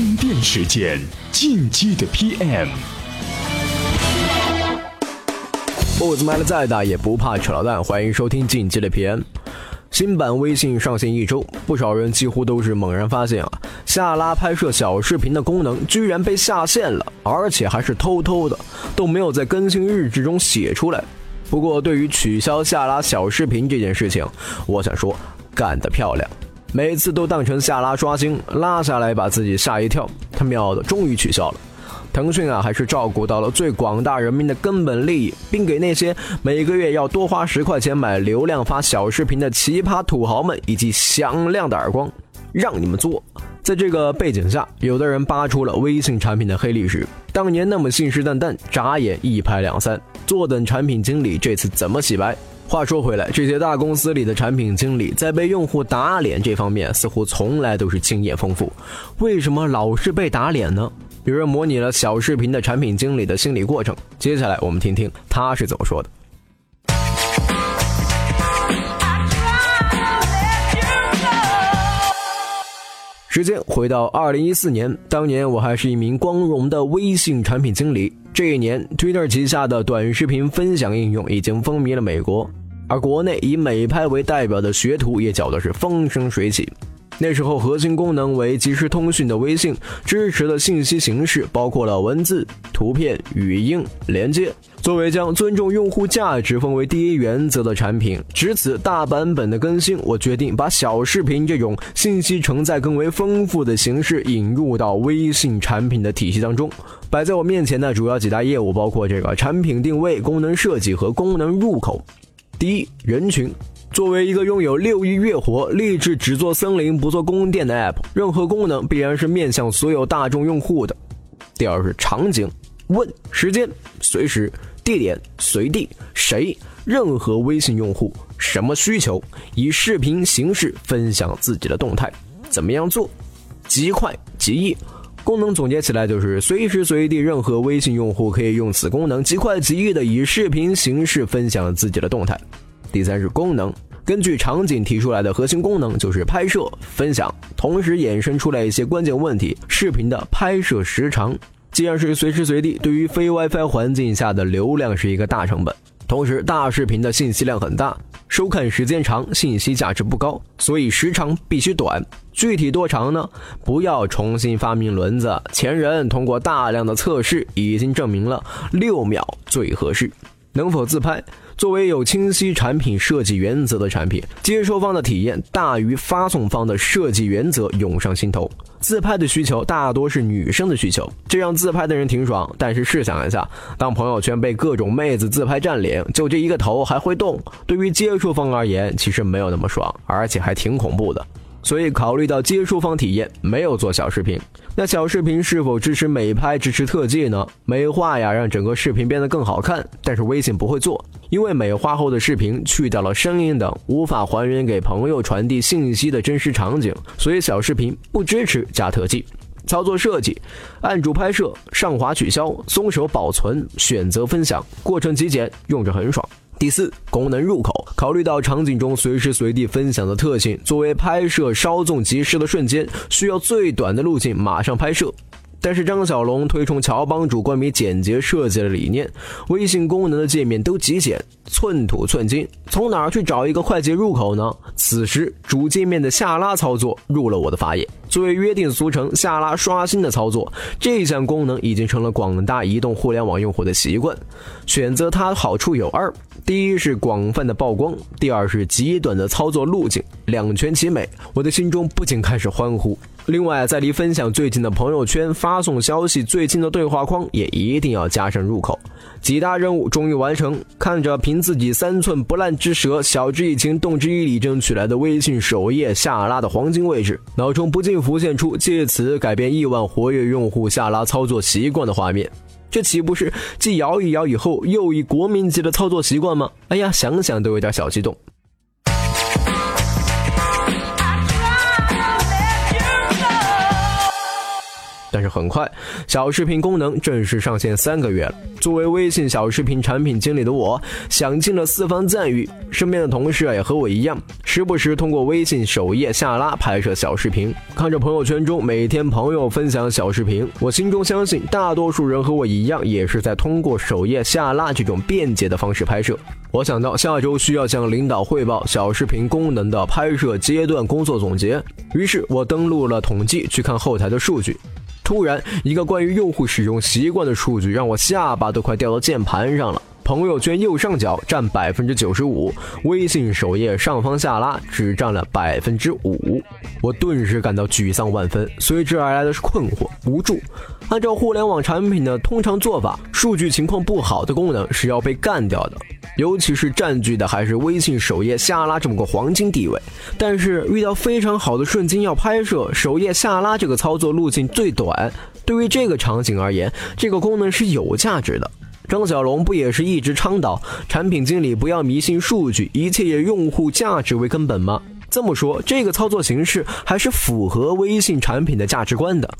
充电时间，进击的 PM。步子迈的再大也不怕扯老蛋，欢迎收听进击的 PM。新版微信上线一周，不少人几乎都是猛然发现啊，下拉拍摄小视频的功能居然被下线了，而且还是偷偷的，都没有在更新日志中写出来。不过，对于取消下拉小视频这件事情，我想说，干得漂亮！每次都当成下拉刷新，拉下来把自己吓一跳，他喵的，终于取消了。腾讯啊，还是照顾到了最广大人民的根本利益，并给那些每个月要多花十块钱买流量发小视频的奇葩土豪们以及响亮的耳光，让你们做。在这个背景下，有的人扒出了微信产品的黑历史。当年那么信誓旦旦，眨眼一拍两散，坐等产品经理这次怎么洗白？话说回来，这些大公司里的产品经理在被用户打脸这方面，似乎从来都是经验丰富。为什么老是被打脸呢？有人模拟了小视频的产品经理的心理过程，接下来我们听听他是怎么说的。时间回到二零一四年，当年我还是一名光荣的微信产品经理。这一年，Twitter 旗下的短视频分享应用已经风靡了美国，而国内以美拍为代表的学徒也搅得是风生水起。那时候核心功能为即时通讯的微信，支持的信息形式包括了文字、图片、语音连接。作为将尊重用户价值奉为第一原则的产品，值此大版本的更新，我决定把小视频这种信息承载更为丰富的形式引入到微信产品的体系当中。摆在我面前的主要几大业务包括这个产品定位、功能设计和功能入口。第一，人群。作为一个拥有六亿月活、立志只做森林不做宫殿的 App，任何功能必然是面向所有大众用户的。第二是场景，问时间，随时、地点、随地，谁，任何微信用户，什么需求，以视频形式分享自己的动态，怎么样做？极快极易，功能总结起来就是随时随地，任何微信用户可以用此功能极快极易的以视频形式分享自己的动态。第三是功能，根据场景提出来的核心功能就是拍摄、分享，同时衍生出来一些关键问题：视频的拍摄时长，既然是随时随地，对于非 WiFi 环境下的流量是一个大成本，同时大视频的信息量很大，收看时间长，信息价值不高，所以时长必须短。具体多长呢？不要重新发明轮子，前人通过大量的测试已经证明了六秒最合适。能否自拍？作为有清晰产品设计原则的产品，接收方的体验大于发送方的设计原则涌上心头。自拍的需求大多是女生的需求，这让自拍的人挺爽。但是试想一下，当朋友圈被各种妹子自拍占领，就这一个头还会动，对于接收方而言，其实没有那么爽，而且还挺恐怖的。所以考虑到接收方体验，没有做小视频。那小视频是否支持美拍、支持特技呢？美化呀，让整个视频变得更好看。但是微信不会做，因为美化后的视频去掉了声音等，无法还原给朋友传递信息的真实场景，所以小视频不支持加特技。操作设计：按住拍摄，上滑取消，松手保存，选择分享，过程极简，用着很爽。第四，功能入口，考虑到场景中随时随地分享的特性，作为拍摄稍纵即逝的瞬间，需要最短的路径马上拍摄。但是张小龙推崇乔帮主关于简洁设计的理念，微信功能的界面都极简，寸土寸金，从哪儿去找一个快捷入口呢？此时主界面的下拉操作入了我的法眼。作为约定俗成下拉刷新的操作，这项功能已经成了广大移动互联网用户的习惯。选择它好处有二：第一是广泛的曝光，第二是极短的操作路径，两全其美。我的心中不禁开始欢呼。另外，在离分享最近的朋友圈发送消息最近的对话框也一定要加上入口。几大任务终于完成，看着凭自己三寸不烂之舌，晓之以情，动之以理争取来的微信首页下拉的黄金位置，脑中不禁浮现出借此改变亿万活跃用户下拉操作习惯的画面。这岂不是继摇一摇以后又一国民级的操作习惯吗？哎呀，想想都有点小激动。但是很快，小视频功能正式上线三个月了。作为微信小视频产品经理的我，享尽了四方赞誉。身边的同事，也和我一样，时不时通过微信首页下拉拍摄小视频。看着朋友圈中每天朋友分享小视频，我心中相信，大多数人和我一样，也是在通过首页下拉这种便捷的方式拍摄。我想到下周需要向领导汇报小视频功能的拍摄阶段工作总结，于是我登录了统计去看后台的数据。突然，一个关于用户使用习惯的数据让我下巴都快掉到键盘上了。朋友圈右上角占百分之九十五，微信首页上方下拉只占了百分之五，我顿时感到沮丧万分，随之而来的是困惑、无助。按照互联网产品的通常做法，数据情况不好的功能是要被干掉的。尤其是占据的还是微信首页下拉这么个黄金地位，但是遇到非常好的瞬间要拍摄，首页下拉这个操作路径最短，对于这个场景而言，这个功能是有价值的。张小龙不也是一直倡导产品经理不要迷信数据，一切以用户价值为根本吗？这么说，这个操作形式还是符合微信产品的价值观的。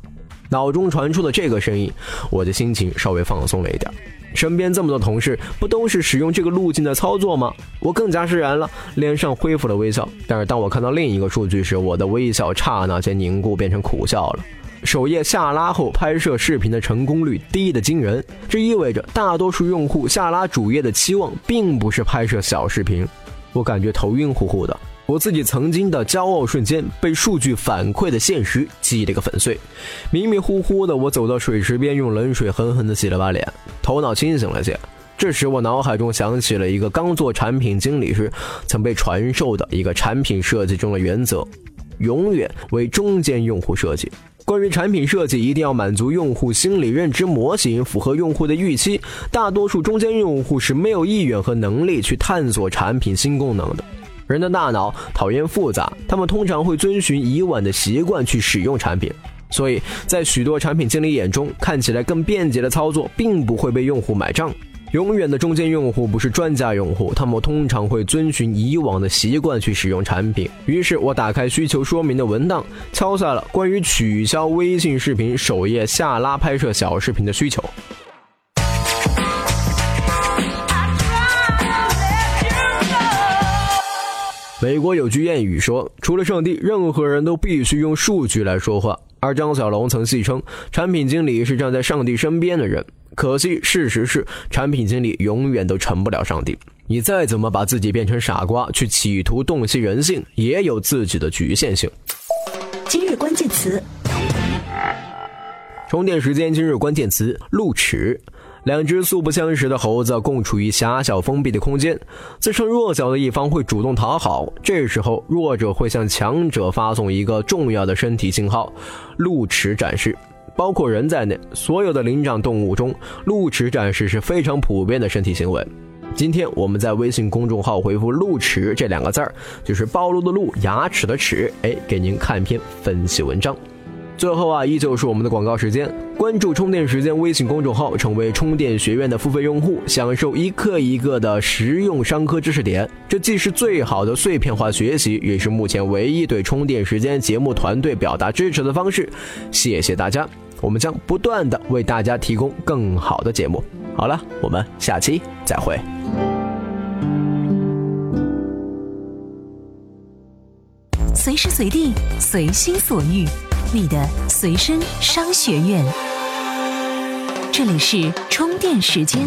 脑中传出的这个声音，我的心情稍微放松了一点。身边这么多同事，不都是使用这个路径的操作吗？我更加释然了，脸上恢复了微笑。但是当我看到另一个数据时，我的微笑刹那间凝固，变成苦笑了。首页下拉后拍摄视频的成功率低的惊人，这意味着大多数用户下拉主页的期望并不是拍摄小视频。我感觉头晕乎乎的。我自己曾经的骄傲瞬间被数据反馈的现实击了个粉碎，迷迷糊糊的我走到水池边，用冷水狠狠地洗了把脸，头脑清醒了些。这时我脑海中想起了一个刚做产品经理时曾被传授的一个产品设计中的原则：永远为中间用户设计。关于产品设计，一定要满足用户心理认知模型，符合用户的预期。大多数中间用户是没有意愿和能力去探索产品新功能的。人的大脑讨厌复杂，他们通常会遵循以往的习惯去使用产品，所以在许多产品经理眼中，看起来更便捷的操作并不会被用户买账。永远的中间用户不是专家用户，他们通常会遵循以往的习惯去使用产品。于是我打开需求说明的文档，敲下了关于取消微信视频首页下拉拍摄小视频的需求。美国有句谚语说：“除了上帝，任何人都必须用数据来说话。”而张小龙曾戏称，产品经理是站在上帝身边的人。可惜，事实是，产品经理永远都成不了上帝。你再怎么把自己变成傻瓜，去企图洞悉人性，也有自己的局限性。今日关键词：充电时间。今日关键词：路齿。两只素不相识的猴子共处于狭小封闭的空间，自称弱小的一方会主动讨好，这时候弱者会向强者发送一个重要的身体信号——露齿展示。包括人在内，所有的灵长动物中，露齿展示是非常普遍的身体行为。今天我们在微信公众号回复“露齿”这两个字儿，就是暴露的露，牙齿的齿，哎，给您看篇分析文章。最后啊，依旧是我们的广告时间。关注充电时间微信公众号，成为充电学院的付费用户，享受一课一个的实用商科知识点。这既是最好的碎片化学习，也是目前唯一对充电时间节目团队表达支持的方式。谢谢大家，我们将不断的为大家提供更好的节目。好了，我们下期再会。随时随地，随心所欲。你的随身商学院，这里是充电时间。